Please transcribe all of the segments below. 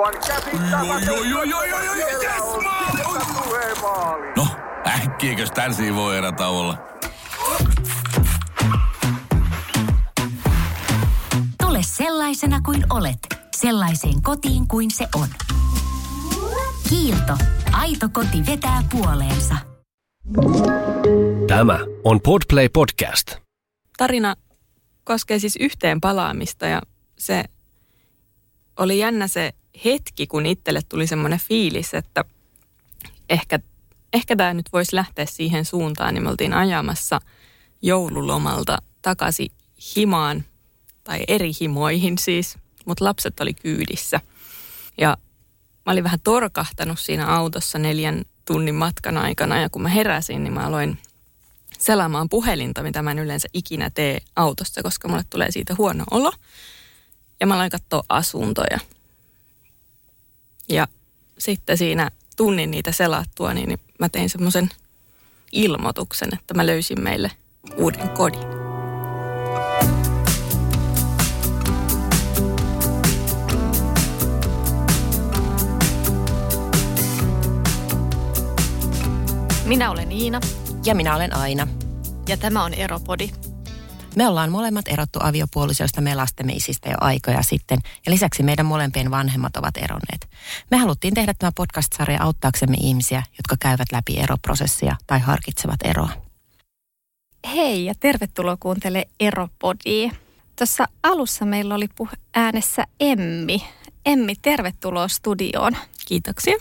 Aivan käsittämätöntä. No, äkkiäkös tän voi erä olla? Tule sellaisena kuin olet, sellaiseen kotiin kuin se on. Kiilto. Aito koti vetää puoleensa. Tämä on Podplay Podcast. tarina koskee siis yhteen palaamista ja se oli jännä se hetki, kun itselle tuli semmoinen fiilis, että ehkä, ehkä tämä nyt voisi lähteä siihen suuntaan, niin me oltiin ajamassa joululomalta takaisin himaan tai eri himoihin siis, mutta lapset oli kyydissä. Ja mä olin vähän torkahtanut siinä autossa neljän tunnin matkan aikana ja kun mä heräsin, niin mä aloin selaamaan puhelinta, mitä mä en yleensä ikinä tee autossa, koska mulle tulee siitä huono olo. Ja mä aloin katsoa asuntoja. Ja sitten siinä tunnin niitä selattua, niin mä tein semmoisen ilmoituksen, että mä löysin meille uuden kodin. Minä olen Iina Ja minä olen Aina. ja tämä on Eropodi. Me ollaan molemmat erottu aviopuolisoista me lastemme isistä jo aikoja sitten, ja lisäksi meidän molempien vanhemmat ovat eronneet. Me haluttiin tehdä tämä podcast-sarja auttaaksemme ihmisiä, jotka käyvät läpi eroprosessia tai harkitsevat eroa. Hei ja tervetuloa kuuntele Eropodia. Tuossa alussa meillä oli puhe äänessä Emmi. Emmi, tervetuloa studioon. Kiitoksia.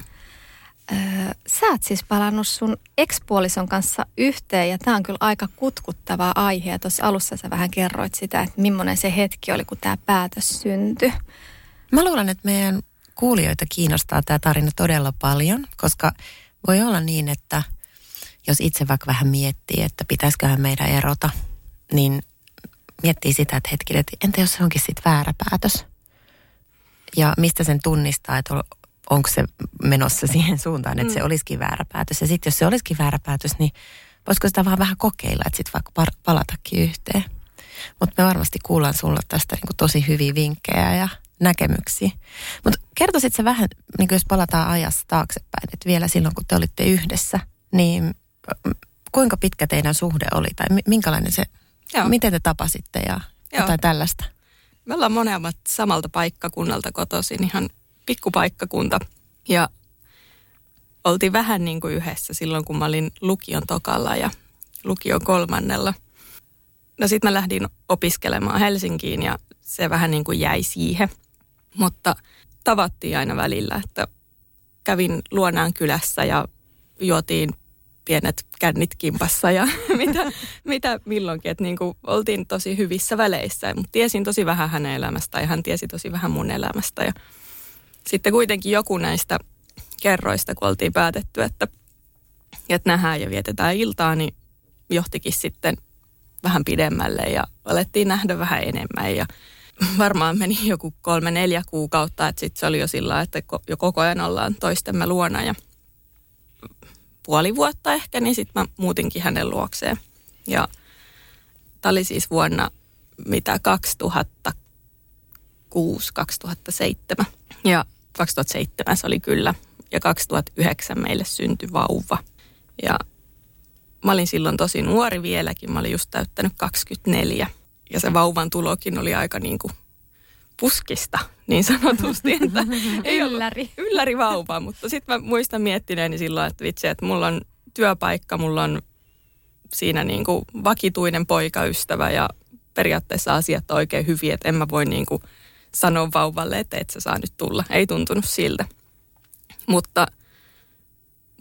Sä oot siis palannut sun ekspuolison kanssa yhteen ja tämä on kyllä aika kutkuttava aihe. Tuossa alussa sä vähän kerroit sitä, että millainen se hetki oli, kun tämä päätös syntyi. Mä luulen, että meidän kuulijoita kiinnostaa tämä tarina todella paljon, koska voi olla niin, että jos itse vaikka vähän miettii, että pitäisiköhän meidän erota, niin miettii sitä, että hetkinen, että entä jos se onkin sitten väärä päätös? Ja mistä sen tunnistaa, että onko se menossa siihen suuntaan, että mm. se olisikin väärä päätös. Ja sitten jos se olisikin väärä päätös, niin voisiko sitä vaan vähän kokeilla, että sitten vaikka par- palatakin yhteen. Mutta me varmasti kuullaan sulla tästä niin tosi hyviä vinkkejä ja näkemyksiä. Mutta kertoisit se vähän, niin jos palataan ajassa taaksepäin, että vielä silloin kun te olitte yhdessä, niin kuinka pitkä teidän suhde oli tai mi- minkälainen se, Joo. miten te tapasitte ja Joo. jotain tällaista? Me ollaan molemmat samalta paikkakunnalta kotoisin, ihan pikkupaikkakunta. Ja oltiin vähän niin kuin yhdessä silloin, kun mä olin lukion tokalla ja lukion kolmannella. No sitten mä lähdin opiskelemaan Helsinkiin ja se vähän niin kuin jäi siihen. Mutta tavattiin aina välillä, että kävin luonaan kylässä ja juotiin pienet kännit kimpassa ja mitä, mitä milloinkin. Että niin kuin oltiin tosi hyvissä väleissä, mutta tiesin tosi vähän hänen elämästä ja hän tiesi tosi vähän mun elämästä. Ja sitten kuitenkin joku näistä kerroista, kun oltiin päätetty, että, että nähdään ja vietetään iltaa, niin johtikin sitten vähän pidemmälle ja alettiin nähdä vähän enemmän ja varmaan meni joku kolme, neljä kuukautta, että sitten se oli jo sillä että jo koko ajan ollaan toistemme luona ja puoli vuotta ehkä, niin sitten mä muutinkin hänen luokseen. Ja tämä oli siis vuonna mitä 2006, 2007 ja 2007 se oli kyllä. Ja 2009 meille syntyi vauva. Ja mä olin silloin tosi nuori vieläkin, mä olin just täyttänyt 24 ja se vauvan tulokin oli aika niin kuin puskista niin sanotusti, että ei ollut Ylläri. ylläri vauva, mutta sitten mä muistan miettineeni silloin, että vitsi, että mulla on työpaikka, mulla on siinä niin kuin vakituinen poikaystävä ja periaatteessa asiat on oikein hyviä, että en mä voi niin kuin sanoa vauvalle, että et sä saa nyt tulla. Ei tuntunut siltä. Mutta,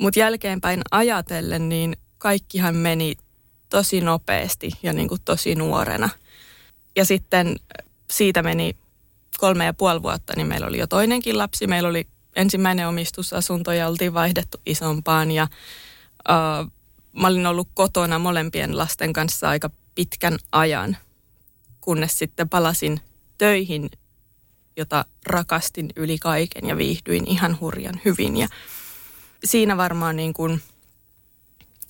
mutta jälkeenpäin ajatellen, niin kaikkihan meni tosi nopeasti ja niin kuin tosi nuorena. Ja sitten siitä meni kolme ja puoli vuotta, niin meillä oli jo toinenkin lapsi. Meillä oli ensimmäinen omistusasunto ja oltiin vaihdettu isompaan. Ja uh, mä olin ollut kotona molempien lasten kanssa aika pitkän ajan, kunnes sitten palasin töihin, jota rakastin yli kaiken ja viihdyin ihan hurjan hyvin. Ja siinä varmaan niin kuin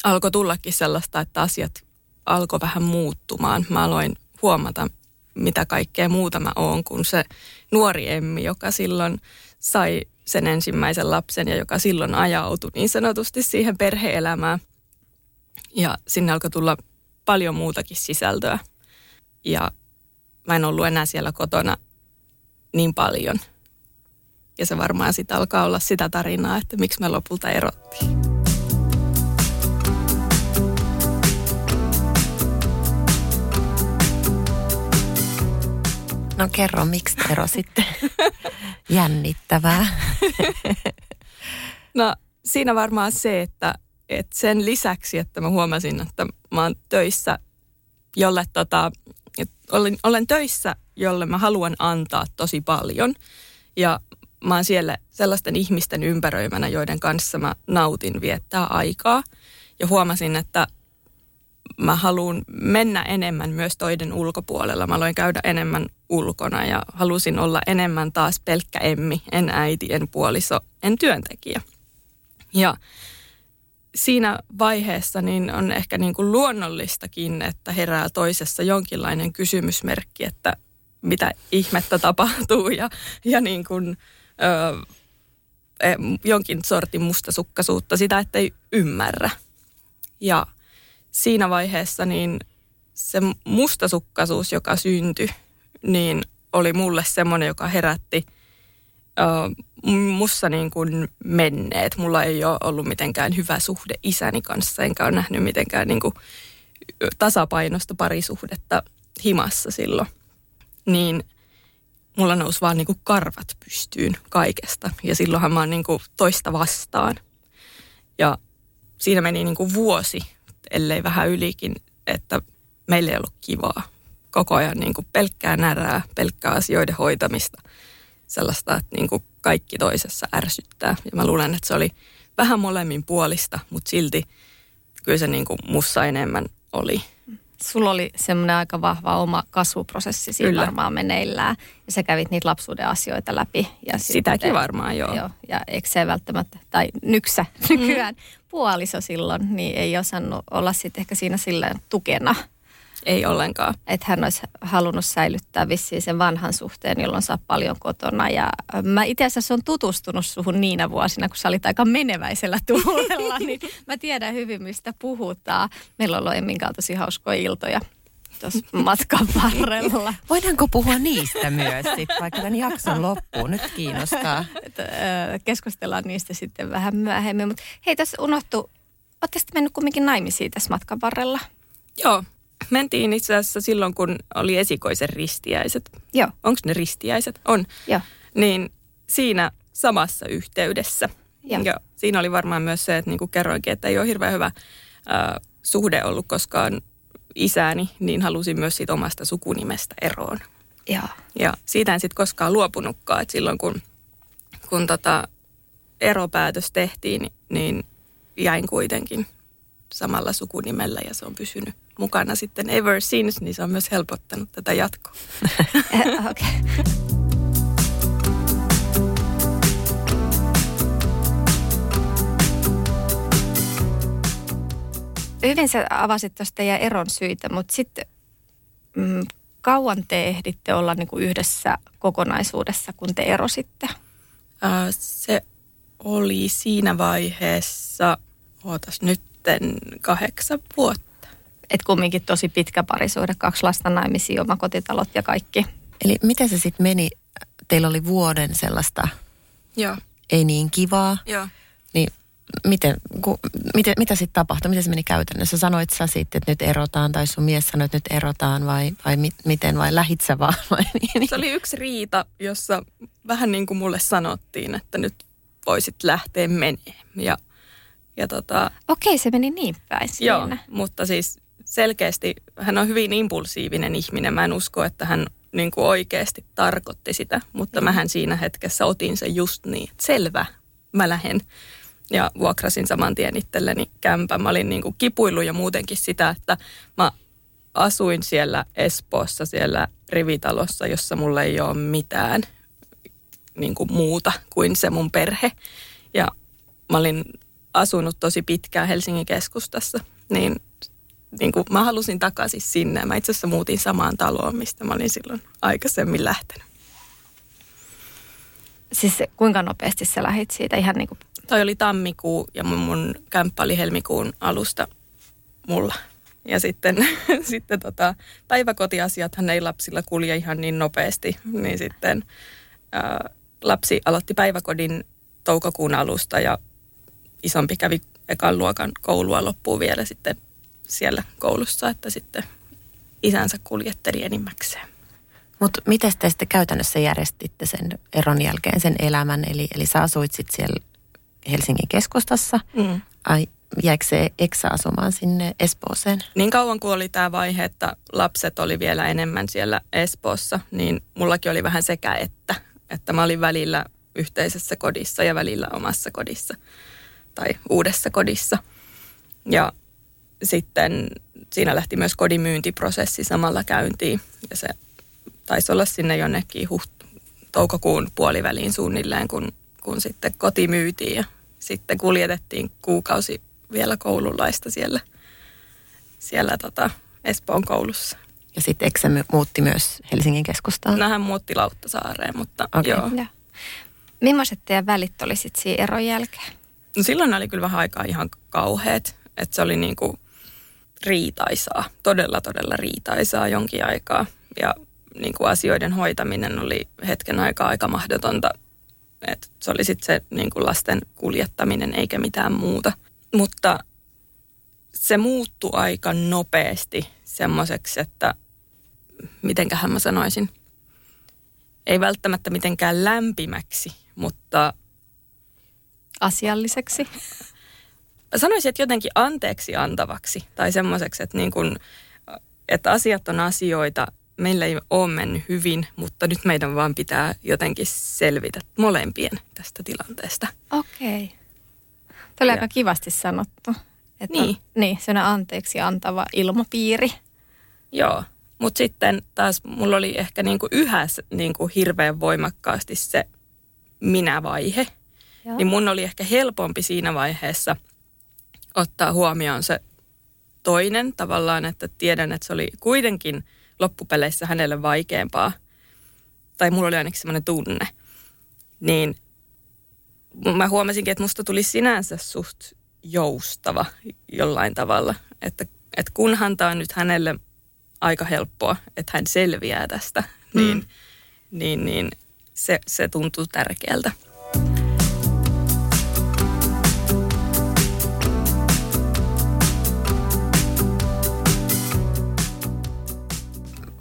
alkoi tullakin sellaista, että asiat alkoi vähän muuttumaan. Mä aloin huomata, mitä kaikkea muuta mä oon kuin se nuori Emmi, joka silloin sai sen ensimmäisen lapsen ja joka silloin ajautui niin sanotusti siihen perheelämään. Ja sinne alkoi tulla paljon muutakin sisältöä. Ja mä en ollut enää siellä kotona paljon. Ja se varmaan sitten alkaa olla sitä tarinaa, että miksi me lopulta erottiin. No kerro, miksi te erositte? Jännittävää. No siinä varmaan se, että, että sen lisäksi, että mä huomasin, että mä oon töissä, jolle tota, olen, olen töissä, jolle mä haluan antaa tosi paljon. Ja mä oon siellä sellaisten ihmisten ympäröimänä, joiden kanssa mä nautin viettää aikaa. Ja huomasin, että mä haluan mennä enemmän myös toiden ulkopuolella. Mä aloin käydä enemmän ulkona ja halusin olla enemmän taas pelkkä emmi, en äiti, en puoliso, en työntekijä. Ja siinä vaiheessa niin on ehkä niin kuin luonnollistakin, että herää toisessa jonkinlainen kysymysmerkki, että mitä ihmettä tapahtuu ja, ja niin kuin, ö, e, jonkin sortin mustasukkaisuutta, sitä, että ei ymmärrä. Ja siinä vaiheessa niin se mustasukkaisuus, joka syntyi, niin oli mulle semmoinen, joka herätti uh, mussa niin kuin menneet. Mulla ei ole ollut mitenkään hyvä suhde isäni kanssa, enkä ole nähnyt mitenkään niin kuin tasapainosta parisuhdetta himassa silloin. Niin mulla nousi vaan kuin karvat pystyyn kaikesta. Ja silloinhan mä oon kuin toista vastaan. Ja siinä meni niin kuin vuosi ellei vähän ylikin, että meillä ei ollut kivaa. Koko ajan niin kuin pelkkää närää, pelkkää asioiden hoitamista. Sellaista, että niin kuin kaikki toisessa ärsyttää. Ja mä luulen, että se oli vähän molemmin puolista, mutta silti kyllä se kuin mussa enemmän oli. Sulla oli semmoinen aika vahva oma kasvuprosessi siinä Kyllä. varmaan meneillään. Ja sä kävit niitä lapsuuden asioita läpi. Ja Sitäkin sitten- varmaan, joo. joo. Ja eikö se välttämättä, tai nyksä nykyään puoliso silloin, niin ei osannut olla sitten ehkä siinä silleen tukena. Ei ollenkaan. Että hän olisi halunnut säilyttää vissiin sen vanhan suhteen, jolloin oot paljon kotona. Ja mä itse asiassa on tutustunut suhun niinä vuosina, kun sä olit aika meneväisellä tuulella, niin mä tiedän hyvin, mistä puhutaan. Meillä on ollut Emmin tosi hauskoja iltoja tuossa matkan varrella. Voidaanko puhua niistä myös sit, vaikka tämän jakson loppuun? Nyt kiinnostaa. Keskustellaan niistä sitten vähän myöhemmin. Mutta hei, tässä unohtu, ootte sitten mennyt kumminkin naimisiin tässä matkan varrella? Joo, mentiin itse asiassa silloin, kun oli esikoisen ristiäiset. Joo, Onko ne ristiäiset? On. joo. Niin siinä samassa yhteydessä. Joo. Ja siinä oli varmaan myös se, että niin kuin kerroinkin, että ei ole hirveän hyvä äh, suhde ollut koskaan isääni, niin halusin myös siitä omasta sukunimestä eroon. Joo. Ja siitä en sitten koskaan luopunutkaan, että silloin kun, kun tota eropäätös tehtiin, niin jäin kuitenkin samalla sukunimellä ja se on pysynyt mukana sitten ever since, niin se on myös helpottanut tätä jatkoa. Okei. Hyvin sä avasit tuosta teidän eron syitä, mutta sitten mm, kauan te ehditte olla niinku yhdessä kokonaisuudessa, kun te erositte? Äh, se oli siinä vaiheessa, ootas nytten kahdeksan vuotta. Et kumminkin tosi pitkä parisuhde, kaksi lasta naimisiin, oma kotitalot ja kaikki. Eli miten se sitten meni? Teillä oli vuoden sellaista Joo, ei niin kivaa. joo. Niin miten, ku, miten, mitä sitten tapahtui? Miten se meni käytännössä? Sanoit sä sitten, että nyt erotaan, tai sun mies sanoi, että nyt erotaan, vai, vai mi, miten, vai lähit sä vaan? Vai niin? Se oli yksi riita, jossa vähän niin kuin mulle sanottiin, että nyt voisit lähteä menemään. Ja, ja tota, Okei, se meni niin päin siinä. Joo, mutta siis selkeästi hän on hyvin impulsiivinen ihminen. Mä en usko, että hän niin kuin oikeasti tarkoitti sitä, mutta mähän siinä hetkessä otin sen just niin, että selvä, mä lähden. Ja vuokrasin saman tien itselleni kämpän. Mä olin niin kuin kipuillut ja muutenkin sitä, että mä asuin siellä Espoossa, siellä rivitalossa, jossa mulla ei ole mitään niin kuin muuta kuin se mun perhe. Ja mä olin asunut tosi pitkään Helsingin keskustassa, niin niin kuin, mä halusin takaisin sinne. Mä itse asiassa muutin samaan taloon, mistä mä olin silloin aikaisemmin lähtenyt. Siis kuinka nopeasti sä lähit siitä ihan niin kuin... Toi oli tammikuu ja mun, mun kämppä oli helmikuun alusta mulla. Ja sitten, sitten tota, päiväkotiasiathan ei lapsilla kulje ihan niin nopeasti, niin sitten ää, lapsi aloitti päiväkodin toukokuun alusta ja isompi kävi ekan luokan koulua loppuun vielä sitten siellä koulussa, että sitten isänsä kuljetteli enimmäkseen. Mutta miten te sitten käytännössä järjestitte sen eron jälkeen sen elämän? Eli, eli sä asuit sitten siellä Helsingin keskustassa. Mm. Ai, jäikö se eksä asumaan sinne Espooseen? Niin kauan kuin oli tämä vaihe, että lapset oli vielä enemmän siellä Espoossa, niin mullakin oli vähän sekä että. Että mä olin välillä yhteisessä kodissa ja välillä omassa kodissa tai uudessa kodissa. Ja sitten siinä lähti myös kodimyyntiprosessi samalla käyntiin ja se taisi olla sinne jonnekin huht, toukokuun puoliväliin suunnilleen, kun, kun sitten koti myytiin ja sitten kuljetettiin kuukausi vielä koululaista siellä, siellä tota Espoon koulussa. Ja sitten eksä my- muutti myös Helsingin keskustaan? No hän muutti Lauttasaareen, mutta Okei. joo. Ja. Millaiset teidän välit oli sitten siinä eron jälkeen? No silloin oli kyllä vähän aikaa ihan kauheat, että se oli niin kuin riitaisaa, todella todella riitaisaa jonkin aikaa. Ja niin kuin asioiden hoitaminen oli hetken aikaa aika mahdotonta. Et se oli sitten se niin kuin lasten kuljettaminen eikä mitään muuta. Mutta se muuttui aika nopeasti semmoiseksi, että mitenköhän mä sanoisin, ei välttämättä mitenkään lämpimäksi, mutta Asialliseksi? Sanoisin, että jotenkin anteeksi antavaksi tai semmoiseksi, että, niin kun, että asiat on asioita, meillä ei ole mennyt hyvin, mutta nyt meidän vaan pitää jotenkin selvitä molempien tästä tilanteesta. Okei. Tuo oli Ja- aika kivasti sanottu. Että Niin. On, niin, sellainen anteeksi antava ilmapiiri. Joo, mutta sitten taas mulla oli ehkä niinku yhä se- niinku hirveän voimakkaasti se minä-vaihe. Joo. Niin mun oli ehkä helpompi siinä vaiheessa ottaa huomioon se toinen tavallaan, että tiedän, että se oli kuitenkin loppupeleissä hänelle vaikeampaa. Tai mulla oli ainakin semmoinen tunne. Niin mä huomasinkin, että musta tuli sinänsä suht joustava jollain tavalla. Että, että kunhan tämä on nyt hänelle aika helppoa, että hän selviää tästä, niin, mm. niin, niin se, se tuntuu tärkeältä.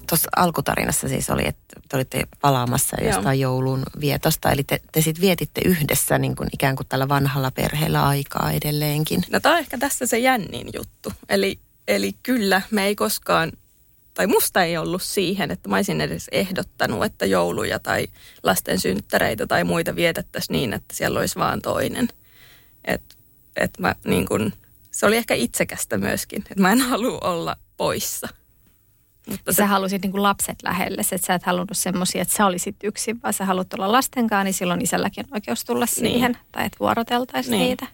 Tuossa alkutarinassa siis oli, että te olitte palaamassa Joo. jostain joulun vietosta. Eli te, te sitten vietitte yhdessä niin kuin ikään kuin tällä vanhalla perheellä aikaa edelleenkin. No tämä on ehkä tässä se jännin juttu. Eli, eli kyllä me ei koskaan, tai musta ei ollut siihen, että mä olisin edes ehdottanut, että jouluja tai lasten synttäreitä tai muita vietettäisiin niin, että siellä olisi vaan toinen. Et, et mä niin kun, se oli ehkä itsekästä myöskin, että mä en halua olla poissa. Mutta Sä halusit niin lapset lähelle, että sä et halunnut semmoisia, että sä olisit yksin, vaan sä haluat olla lastenkaan, niin silloin isälläkin on oikeus tulla siihen. Tai että vuoroteltaisiin Niin. niitä.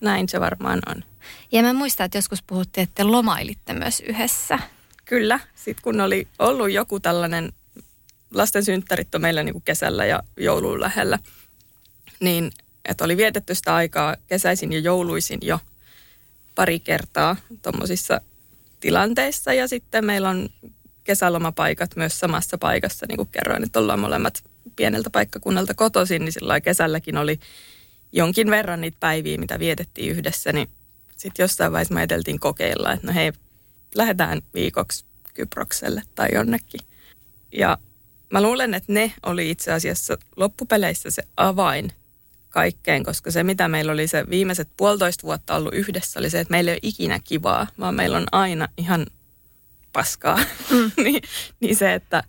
näin se varmaan on. Ja mä muistan, että joskus puhuttiin, että te lomailitte myös yhdessä. Kyllä, sitten kun oli ollut joku tällainen, lasten synttärit on meillä niin kuin kesällä ja joulun lähellä, niin että oli vietetty sitä aikaa kesäisin ja jouluisin jo pari kertaa tuommoisissa tilanteissa. Ja sitten meillä on kesälomapaikat myös samassa paikassa, niin kuin kerroin, että ollaan molemmat pieneltä paikkakunnalta kotoisin, niin lailla kesälläkin oli jonkin verran niitä päiviä, mitä vietettiin yhdessä, niin sitten jossain vaiheessa me edeltiin kokeilla, että no hei, lähdetään viikoksi Kyprokselle tai jonnekin. Ja mä luulen, että ne oli itse asiassa loppupeleissä se avain kaikkeen, koska se mitä meillä oli se viimeiset puolitoista vuotta ollut yhdessä oli se, että meillä ei ole ikinä kivaa, vaan meillä on aina ihan paskaa. Mm. niin, niin se, että,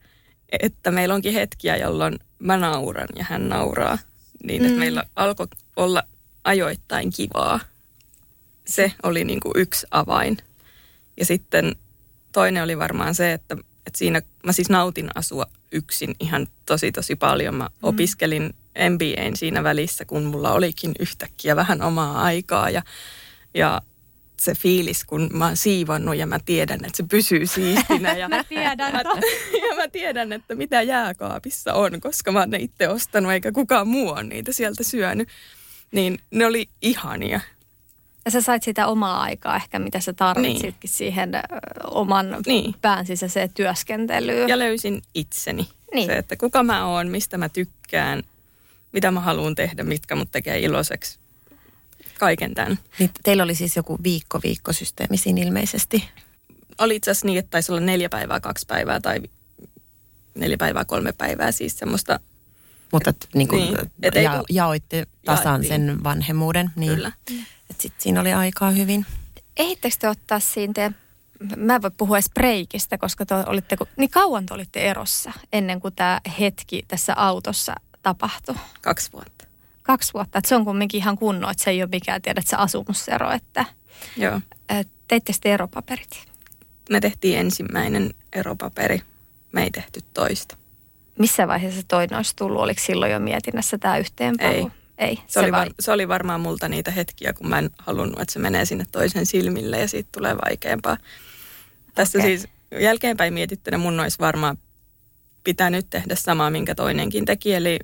että meillä onkin hetkiä, jolloin mä nauran ja hän nauraa, niin että Mm. meillä alkoi olla ajoittain kivaa. Se oli niin kuin yksi avain. Ja sitten toinen oli varmaan se, että, että siinä mä siis nautin asua yksin ihan tosi tosi paljon. Mä mm. opiskelin MBAn siinä välissä, kun mulla olikin yhtäkkiä vähän omaa aikaa ja, ja se fiilis, kun mä oon siivonnut ja mä tiedän, että se pysyy siistinä. Ja Mä tiedän. Mä, ja mä tiedän, että mitä jääkaapissa on, koska mä oon ne itse ostanut, eikä kukaan muu on niitä sieltä syönyt. Niin ne oli ihania. Ja sä sait sitä omaa aikaa ehkä, mitä sä tarvitsitkin niin. siihen oman Niin. niin. pään sisäiseen työskentelyyn. Ja löysin itseni. Niin. Se, että kuka mä oon, mistä mä tykkään, mitä mä haluan tehdä, mitkä mut tekee iloiseksi. Kaiken tämän. Niin teillä oli siis joku viikko-viikkosysteemi siinä ilmeisesti. Oli itse asiassa niin, että taisi olla neljä päivää, kaksi päivää tai neljä päivää, kolme päivää. Siis semmoista, Mutta et, niin kuin, Niin, et ja, kun- jaoitte tasan Jaettiin. sen vanhemmuuden. Niin, kyllä. Et sit siinä oli aikaa hyvin. Ehittekö te ottaa siinä teidän, mä en voi puhua edes breikistä, koska te olitte, niin kauan te olitte erossa ennen kuin tämä hetki tässä autossa tapahtui? Kaksi vuotta. Kaksi vuotta, että se on kumminkin ihan kunno, että se ei ole mikään, tiedät, se asumusero, että Joo. ö, teittekö te eropaperit? Me tehtiin ensimmäinen eropaperi. Me ei tehty toista. Missä vaiheessa toinen olisi tullut? Oliko silloin jo mietinnässä tämä yhteenpalu? Ei. Ei. Se, oli, vai- var, se oli varmaan multa niitä hetkiä, kun mä en halunnut, että se menee sinne toisen silmille ja siitä tulee vaikeampaa. Tässä Okei. siis jälkeenpäin mietittynä mun olisi varmaan pitänyt tehdä samaa, minkä toinenkin teki. Eli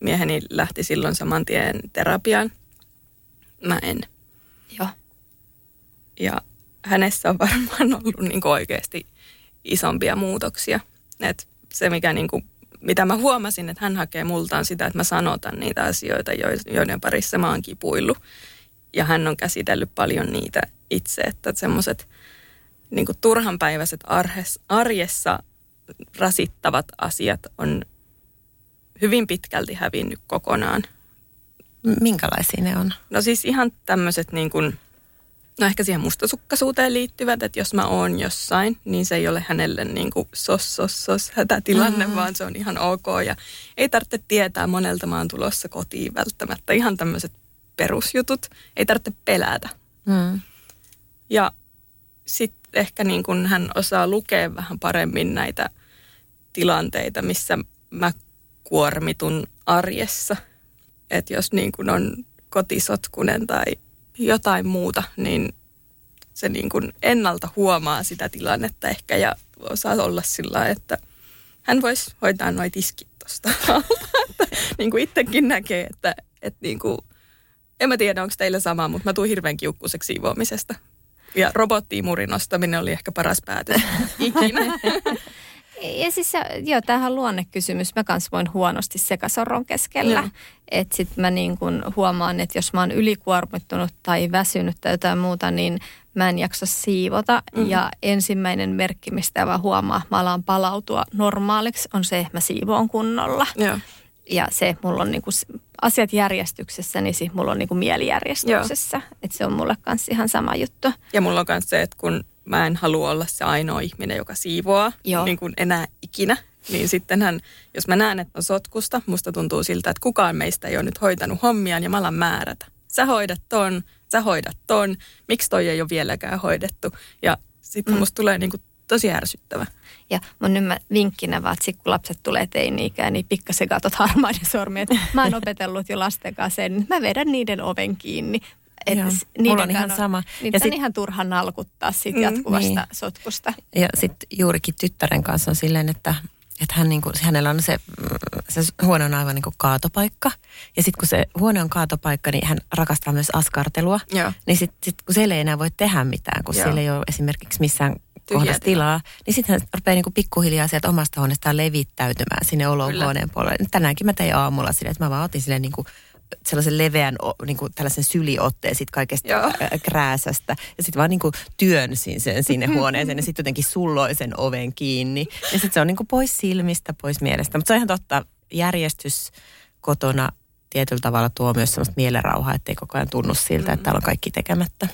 mieheni lähti silloin saman tien terapiaan. Mä en. Joo. Ja hänessä on varmaan ollut niin kuin oikeasti isompia muutoksia. Et se, mikä niin kuin, mitä mä huomasin, että hän hakee multaan sitä, että mä sanotan niitä asioita, jo- joiden parissa mä oon kipuillut. Ja hän on käsitellyt paljon niitä itse, että semmoiset niin turhanpäiväiset arhes, arjessa rasittavat asiat on hyvin pitkälti hävinnyt kokonaan. Minkälaisia ne on? No siis ihan tämmöiset niin kuin, no ehkä siihen mustasukkaisuuteen liittyvät, että jos mä oon jossain, niin se ei ole hänelle niin kuin sos, sos, sos hätätilanne, mm. vaan se on ihan ok. Ja ei tarvitse tietää monelta mä oon tulossa kotiin välttämättä. Ihan tämmöiset perusjutut. Ei tarvitse pelätä. Mm. Ja sitten ehkä niin kuin hän osaa lukea vähän paremmin näitä tilanteita, missä mä kuormitun arjessa. Että jos niin kuin on kotisotkunen tai jotain muuta, niin se niin kuin ennalta huomaa sitä tilannetta ehkä ja osaa olla sillä että hän voisi hoitaa noita tiskit tuosta niin kuin itsekin näkee, että, että niin kuin, en mä tiedä, onko teillä sama, mutta mä tuun hirveän kiukkuseksi siivoamisesta. Ja robottiimurin nostaminen oli ehkä paras päätös ikinä. Ja siis se, joo, tämähän on luonnekysymys. Mä kans voin huonosti sekasorron keskellä. Että sit mä niin kun huomaan, että jos mä oon ylikuormittunut tai väsynyt tai jotain muuta, niin mä en jaksa siivota. Mm-hmm. Ja ensimmäinen merkki, mistä mä huomaan, että mä alan palautua normaaliksi, on se, että mä siivoon kunnolla. Joo. Ja se, että mulla on niinku s- asiat järjestyksessä, niin sit mulla on niinku mielijärjestyksessä. Että se on mulle kanssa ihan sama juttu. Ja mulla on myös se, että kun mä en halua olla se ainoa ihminen, joka siivoaa Joo. niin kuin enää ikinä, niin sittenhän, jos mä näen, että on sotkusta, musta tuntuu siltä, että kukaan meistä ei ole nyt hoitanut hommiaan ja mä alan määrätä. Sä hoidat ton, sä hoidat ton, miksi toi ei ole vieläkään hoidettu. Ja sitten mm. musta tulee niin kuin tosi ärsyttävä. Ja mun nyt mä vinkkinä vaan, että kun lapset tulee teini-ikään, niin pikkasen katot harmaiden sormia. että Mä oon opetellut jo lasten kanssa sen, mä vedän niiden oven kiinni. Että Joo, mulla on ihan sama. Niin Ja ja on sit- ihan turha nalkuttaa siitä Mm, jatkuvasta niin. sotkusta. Ja sitten juurikin tyttären kanssa on silleen, että, että hän niinku, hänellä on se, mm, se huone on aivan niinku kaatopaikka. Ja sitten kun se huone on kaatopaikka, niin hän rakastaa myös askartelua. Joo. Niin sitten sit, kun siellä ei enää voi tehdä mitään, kun Joo. siellä ei ole esimerkiksi missään kohdassa tilaa. niin sitten hän rupeaa niinku pikkuhiljaa sieltä omasta huoneestaan levittäytymään sinne olohuoneen puolelle. Tänäänkin mä tein aamulla silleen, että mä vaan otin silleen niinku sellaisen leveän, o- niinku tällaisen syliotteen sit kaikesta Joo. krääsästä. Ja sitten vaan niinku työnsin sen sinne huoneeseen ja sitten jotenkin sulloin sen oven kiinni. Ja sitten se on niinku pois silmistä, pois mielestä. Mutta se on ihan totta, järjestys kotona tietyllä tavalla tuo myös sellaista mielenrauhaa, ettei koko ajan tunnu siltä, että täällä on kaikki tekemättä.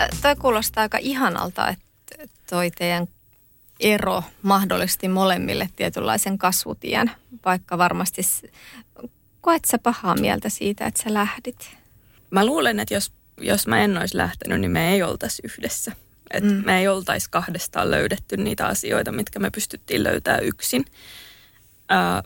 Ö, Toi kuulostaa aika ihanalta, että toi teidän ero mahdollisti molemmille tietynlaisen kasvutien, vaikka varmasti koet sä pahaa mieltä siitä, että sä lähdit. Mä luulen, että jos, jos mä en olisi lähtenyt, niin me ei oltaisi yhdessä. Et mm. Me ei oltaisi kahdestaan löydetty niitä asioita, mitkä me pystyttiin löytämään yksin. ää,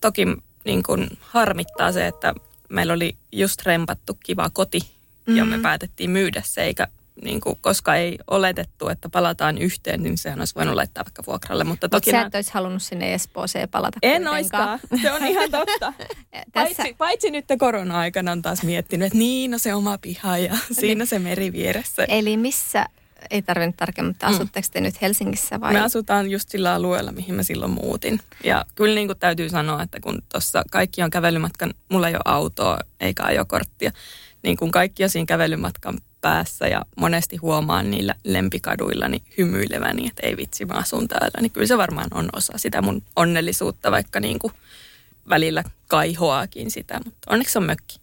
toki niin kuin harmittaa se, että meillä oli just rempattu kiva koti mm-hmm. ja me päätettiin myydä se, eikä niin kuin, koska ei oletettu, että palataan yhteen, niin sehän olisi voinut laittaa vaikka vuokralle. Mutta toki sä nää- et olisi halunnut sinne Espooseen palata en oiskaan. Se on ihan totta. Tässä, Paitsi, paitsi nyt korona-aikana on taas miettinyt, että niin, no se oma piha ja siinä se meri vieressä. eli missä, ei tarvinnut tarkemmin, mutta asutteko te nyt Helsingissä vai? Me asutaan just sillä alueella, mihin mä silloin muutin. Ja kyllä niin kuin täytyy sanoa, että kun tuossa kaikki on kävelymatkan, mulla ei ole autoa eikä ajokorttia, niin kun kaikki on siinä kävelymatkan päässä ja monesti huomaan niillä lempikaduilla niin hymyileväni, että ei vitsi, mä asun täällä, niin kyllä se varmaan on osa sitä mun onnellisuutta, vaikka niin kuin välillä kaihoakin sitä, mutta onneksi se on mökki.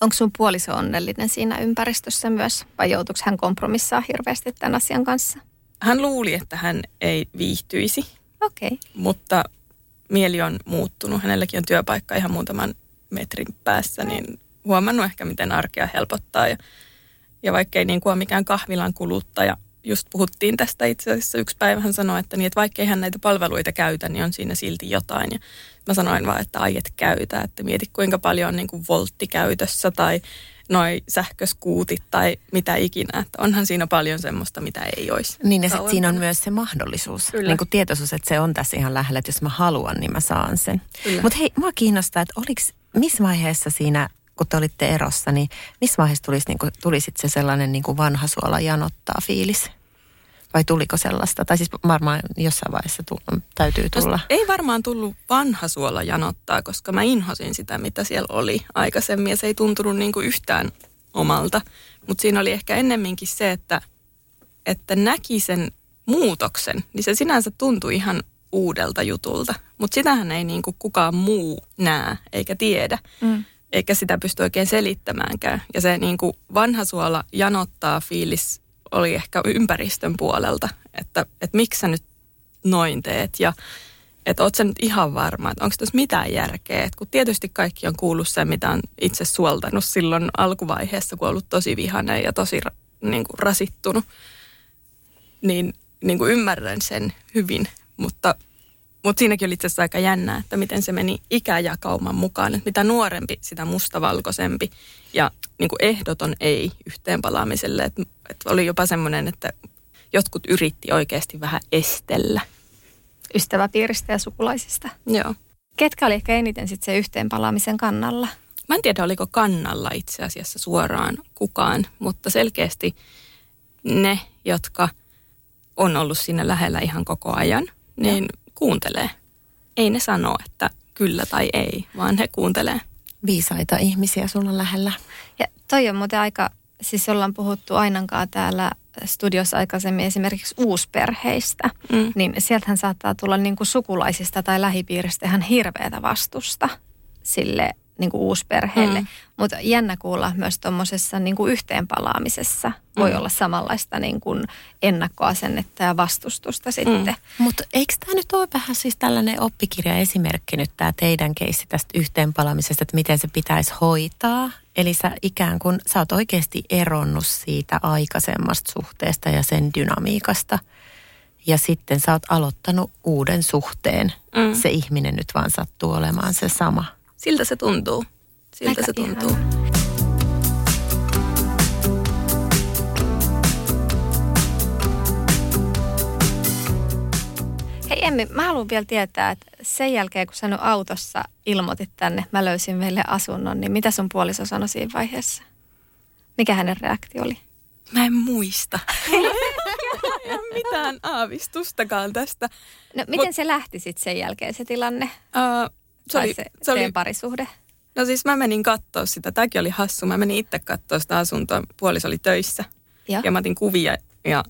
Onko sun puoliso onnellinen siinä ympäristössä myös vai joutuuko hän kompromissaa hirveästi tämän asian kanssa? Hän luuli, että hän ei viihtyisi. Okay. mutta mieli on muuttunut. Hänelläkin on työpaikka ihan muutaman metrin päässä, niin huomannut ehkä, miten arkea helpottaa. Ja, ja vaikkei niin kuin ole mikään kahvilan kuluttaja, just puhuttiin tästä itse asiassa yksi päivä, hän sanoi, että, niin, että vaikkei hän näitä palveluita käytä, niin on siinä silti jotain. Ja mä sanoin vaan, että ai et käytä, että mieti kuinka paljon on niin kuin voltti käytössä tai noi sähköskuutit tai mitä ikinä. Että onhan siinä paljon semmoista, mitä ei olisi. Niin ja sitten siinä on myös se mahdollisuus, Kyllä. niin kuin tietoisuus, että se on tässä ihan lähellä, että jos mä haluan, niin mä saan sen. Mutta hei, mua kiinnostaa, että oliks, missä vaiheessa siinä, kun te olitte erossa, niin missä vaiheessa tulisi, niin kuin, tuli sit se sellainen niin kuin vanha suola janottaa fiilis? Vai tuliko sellaista? Tai siis varmaan jossain vaiheessa tu- täytyy tulla. Tosta ei varmaan tullut vanha suola janottaa, koska mä inhosin sitä, mitä siellä oli aikaisemmin ja se ei tuntunut niin kuin yhtään omalta. Mutta siinä oli ehkä ennemminkin se, että, että näki sen muutoksen, niin se sinänsä tuntui ihan uudelta jutulta. Mutta sitähän ei niin kuin kukaan muu näe eikä tiedä. Mm. Eikä sitä pysty oikein selittämäänkään. Ja se niin kuin vanha suola janottaa fiilis oli ehkä ympäristön puolelta, että, että miksi sä nyt noin teet ja että oot sä nyt ihan varma, että onko tässä mitään järkeä. Et kun tietysti kaikki on kuullut sen, mitä on itse suoltanut silloin alkuvaiheessa, kun on ollut tosi vihainen ja tosi niin kuin rasittunut, niin, niin kuin ymmärrän sen hyvin. Mutta, mutta siinäkin oli itse asiassa aika jännää, että miten se meni ikäjakauman mukaan. Että mitä nuorempi, sitä mustavalkoisempi ja niin kuin ehdoton ei yhteenpalaamiselle. Että, että oli jopa semmoinen, että jotkut yritti oikeasti vähän estellä. Ystäväpiiristä ja sukulaisista. Joo. Ketkä oli ehkä eniten sitten se yhteenpalaamisen kannalla? Mä en tiedä, oliko kannalla itse asiassa suoraan kukaan, mutta selkeästi ne, jotka on ollut siinä lähellä ihan koko ajan, niin kuuntelee. Ei ne sano, että kyllä tai ei, vaan he kuuntelee. Viisaita ihmisiä sulla lähellä. Ja toi on muuten aika, siis ollaan puhuttu ainakaan täällä studiossa aikaisemmin esimerkiksi uusperheistä, Mm. niin sieltähän saattaa tulla niin kuin sukulaisista tai lähipiiristä ihan hirveätä vastusta sille niin kuin uusperheelle. Mm. Mutta jännä kuulla myös tuommoisessa niin kuin yhteenpalaamisessa voi Mm. olla samanlaista niin kuin ennakkoasennetta ja vastustusta sitten. Mm. Mutta eikö tämä nyt ole vähän siis tällainen oppikirjaesimerkki nyt tämä teidän keissi tästä yhteenpalamisesta, että miten se pitäisi hoitaa? Eli sä ikään kuin, sä oot oikeasti eronnut siitä aikaisemmasta suhteesta ja sen dynamiikasta. Ja sitten sä oot aloittanut uuden suhteen. Mm. Se ihminen nyt vaan sattuu olemaan se sama. Siltä se tuntuu. Siltä Aika se tuntuu. ihana. Hei Emmi, mä haluan vielä tietää, että sen jälkeen kun sä nyt autossa ilmoitit tänne, mä löysin meille asunnon, niin mitä sun puoliso sanoi siinä vaiheessa? Mikä hänen reaktio oli? Mä en muista. ei ole mitään aavistustakaan tästä. No miten Mut, se lähti sitten sen jälkeen se tilanne? Uh, se oli, se, se oli, parisuhde? no siis mä menin katsoa sitä. Tämäkin oli hassu. Mä menin itse katsoa sitä asuntoa. Puoliso oli töissä. Joo. Ja mä otin kuvia ja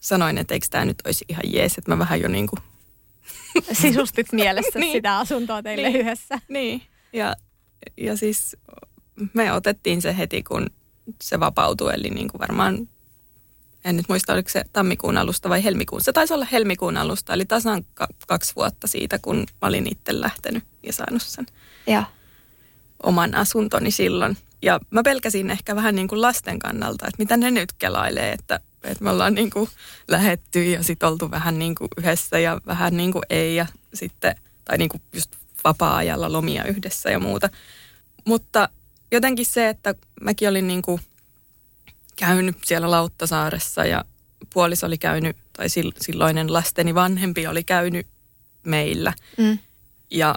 sanoin, että eikö tämä nyt olisi ihan jees. Että mä vähän jo niin kuin Sisustit mielessä Niin. sitä asuntoa teille Niin. yhdessä. Niin, ja, ja siis me otettiin se heti, kun se vapautui, eli niin kuin varmaan, en nyt muista, oliko se tammikuun alusta vai helmikuun. Se taisi olla helmikuun alusta, eli tasan ka- kaksi vuotta siitä, kun mä olin itse lähtenyt ja saanut sen Joo. oman asuntoni silloin. Ja mä pelkäsin ehkä vähän niin kuin lasten kannalta, että mitä ne nyt kelailee, että, että me ollaan niin kuin lähetty ja sitten oltu vähän niin kuin yhdessä ja vähän niin kuin ei. Ja sitten tai niin kuin just vapaa-ajalla lomia yhdessä ja muuta. Mutta jotenkin se, että mäkin olin niin kuin käynyt siellä Lauttasaaressa ja puoliso oli käynyt, tai sil- silloinen lasteni vanhempi oli käynyt meillä. Mm. Ja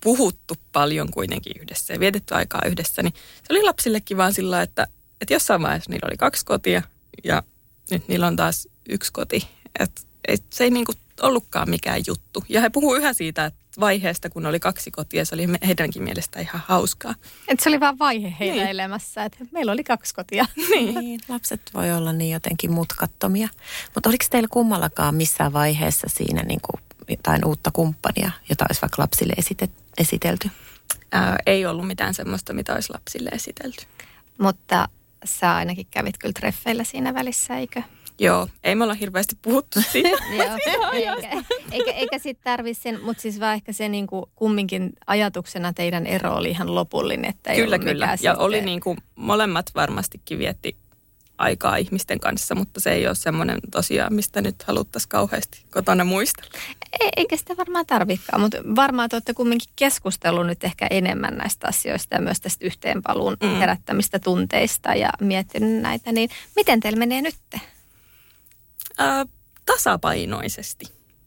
puhuttu paljon kuitenkin yhdessä ja vietetty aikaa yhdessä, niin se oli lapsillekin vaan sillä, että, että jossain vaiheessa niillä oli kaksi kotia ja nyt niillä on taas yksi koti. Että et se ei niinku ollutkaan mikään juttu. Ja he puhuu yhä siitä että vaiheesta, kun oli kaksi kotia, se oli heidänkin mielestä ihan hauskaa. Et se oli vaan vaihe heidän Niin. elämässä, että meillä oli kaksi kotia. Niin, lapset voi olla niin jotenkin mutkattomia. Mutta oliko teillä kummallakaan missään vaiheessa siinä niin kuin jotain uutta kumppania, jota olisi vaikka lapsille esite, esitelty? Ää, ei ollut mitään semmoista, mitä olisi lapsille esitelty. Mutta sä ainakin kävit kyllä treffeillä siinä välissä, eikö? Joo, ei me olla hirveästi puhuttu siitä. Joo, eikä, eikä, eikä sitten tarvitse sen, mutta siis vaan ehkä se niinku kumminkin ajatuksena teidän ero oli ihan lopullinen, että ei kyllä, kyllä. Ja sitten- oli niin kuin, molemmat varmastikin vietti aikaa ihmisten kanssa, mutta se ei ole semmoinen tosiaan, mistä nyt haluttaisiin kauheasti kotona muistella. E- Eikä sitä varmaan tarvikaan, mutta varmaan te olette kumminkin keskustellut nyt ehkä enemmän näistä asioista ja myös tästä yhteenpaluun Mm. herättämistä tunteista ja miettinyt näitä, niin miten teillä menee nyt? Ää, tasapainoisesti.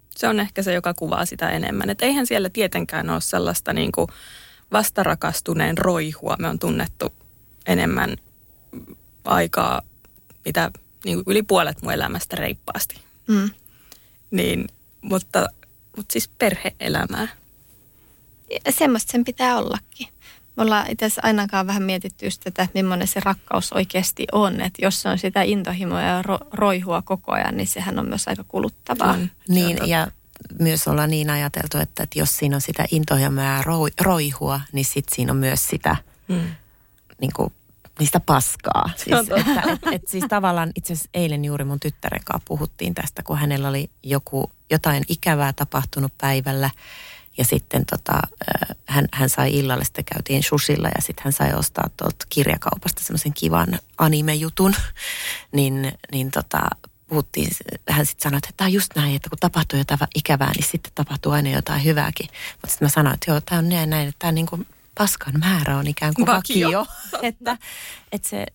Se on ehkä se, joka kuvaa sitä enemmän. Et eihän siellä tietenkään ole sellaista niin kuin vastarakastuneen roihua. Me on tunnettu enemmän aikaa, mitä niin kuin yli puolet mun elämästä reippaasti. Mm. Niin, mutta, mutta siis perheelämää. Ja semmoista sen pitää ollakin. Me ollaan itse asiassa ainakaan vähän mietitty just tätä, että millainen se rakkaus oikeasti on. Että jos se on sitä intohimoa ja ro- roihua koko ajan, niin sehän on myös aika kuluttavaa. On Niin, ja myös ollaan niin ajateltu, että, että jos siinä on sitä intohimoa ja roi, roihua, niin sitten siinä on myös sitä Mm. niin kuin, niistä paskaa. Siis, että, et, et, siis tavallaan itse asiassa eilen juuri mun tyttären kanssa puhuttiin tästä, kun hänellä oli joku, jotain ikävää tapahtunut päivällä. Ja sitten tota, hän, hän sai illalle, sitten käytiin susilla ja sitten hän sai ostaa tuolta kirjakaupasta semmoisen kivan anime-jutun. niin, niin tota, puhuttiin, hän sitten sanoi, että tämä on just näin, että kun tapahtuu jotain ikävää, niin sitten tapahtuu aina jotain hyvääkin. Mutta sitten mä sanoin, että joo, tämä on näin, näin että tämä niinku paskan määrä on ikään kuin Vakio. vakio. että, että se,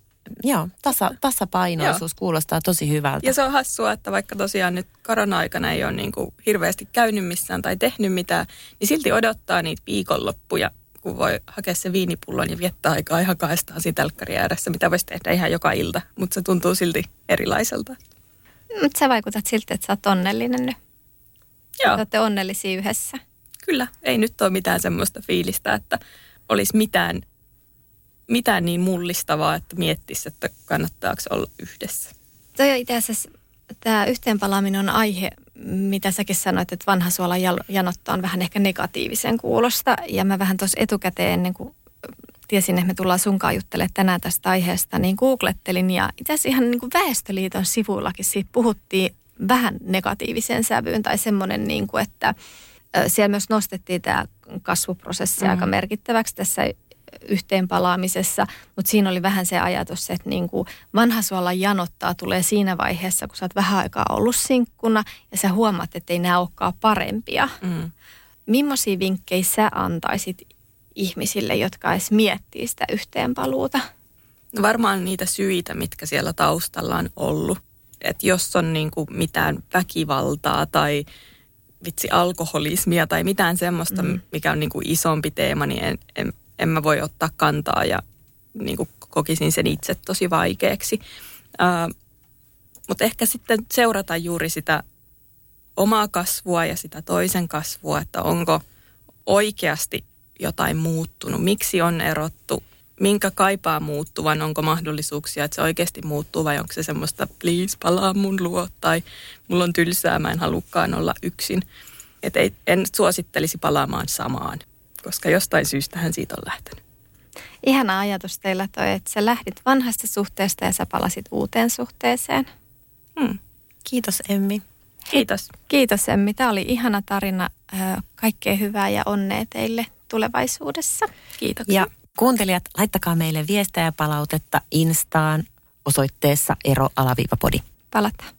joo, tasa, tasapainoisuus kuulostaa tosi hyvältä. Ja se on hassua, että vaikka tosiaan nyt korona-aikana ei ole niin kuin hirveästi käynyt missään tai tehnyt mitään, niin silti odottaa niitä viikonloppuja, kun voi hakea se viinipullon ja viettää aikaa ihan kahdestaan siinä telkkarin ääressä, mitä voisi tehdä ihan joka ilta, mutta se tuntuu silti erilaiselta. Mutta sä vaikutat siltä, että sä oot onnellinen nyt. Joo, Te olette onnellisia yhdessä. kyllä. Ei nyt ole mitään semmoista fiilistä, että olisi mitään, mitään niin mullistavaa, että miettisi, että kannattaako olla yhdessä. Toi on itse asiassa, tämä yhteenpalaaminen on aihe, mitä säkin sanoit, että vanha suola janottaa on vähän ehkä negatiivisen kuulosta. Ja mä vähän tuossa etukäteen ennen kuin tiesin, että me tullaan sunkaan juttelemaan tänään tästä aiheesta, niin googlettelin ja itse asiassa ihan niin kuin Väestöliiton sivuillakin siitä puhuttiin vähän negatiivisen sävyyn tai semmoinen, niin kuin, että siellä myös nostettiin tämä kasvuprosessi mm. aika merkittäväksi tässä yhteenpalaamisessa, mutta siinä oli vähän se ajatus, että niin kuin vanha suola janottaa tulee siinä vaiheessa, kun sä oot vähän aikaa ollut sinkkuna ja sä huomaat, että ei nämä olekaan parempia. Mm. Millaisia vinkkejä sä antaisit ihmisille, jotka edes miettii sitä yhteenpaluuta? No varmaan niitä syitä, mitkä siellä taustalla on ollut. Että jos on niin kuin mitään väkivaltaa tai vitsi alkoholismia tai mitään semmoista, mm. mikä on niin kuin isompi teema, niin en, en, en mä voi ottaa kantaa ja niin kuin kokisin sen itse tosi vaikeaksi. Mutta ehkä sitten seurata juuri sitä omaa kasvua ja sitä toisen kasvua, että onko oikeasti jotain muuttunut, miksi on erottu, minkä kaipaa muuttuvan, onko mahdollisuuksia, että se oikeasti muuttuu vai onko se semmoista, please palaa mun luo tai mulla on tylsää, mä en halukkaan olla yksin. Et ei, en suosittelisi palaamaan samaan, koska jostain syystähän siitä on lähtenyt. Ihana ajatus teillä toi, että sä lähdit vanhasta suhteesta ja sä palasit uuteen suhteeseen. Hmm. Kiitos Emmi. Kiitos. Kiitos Emmi, tämä oli ihana tarina. Kaikkea hyvää ja onnea teille tulevaisuudessa. Kiitoksia. Ja kuuntelijat, laittakaa meille viestejä ja palautetta Instaan osoitteessa ero-podi. Palataan.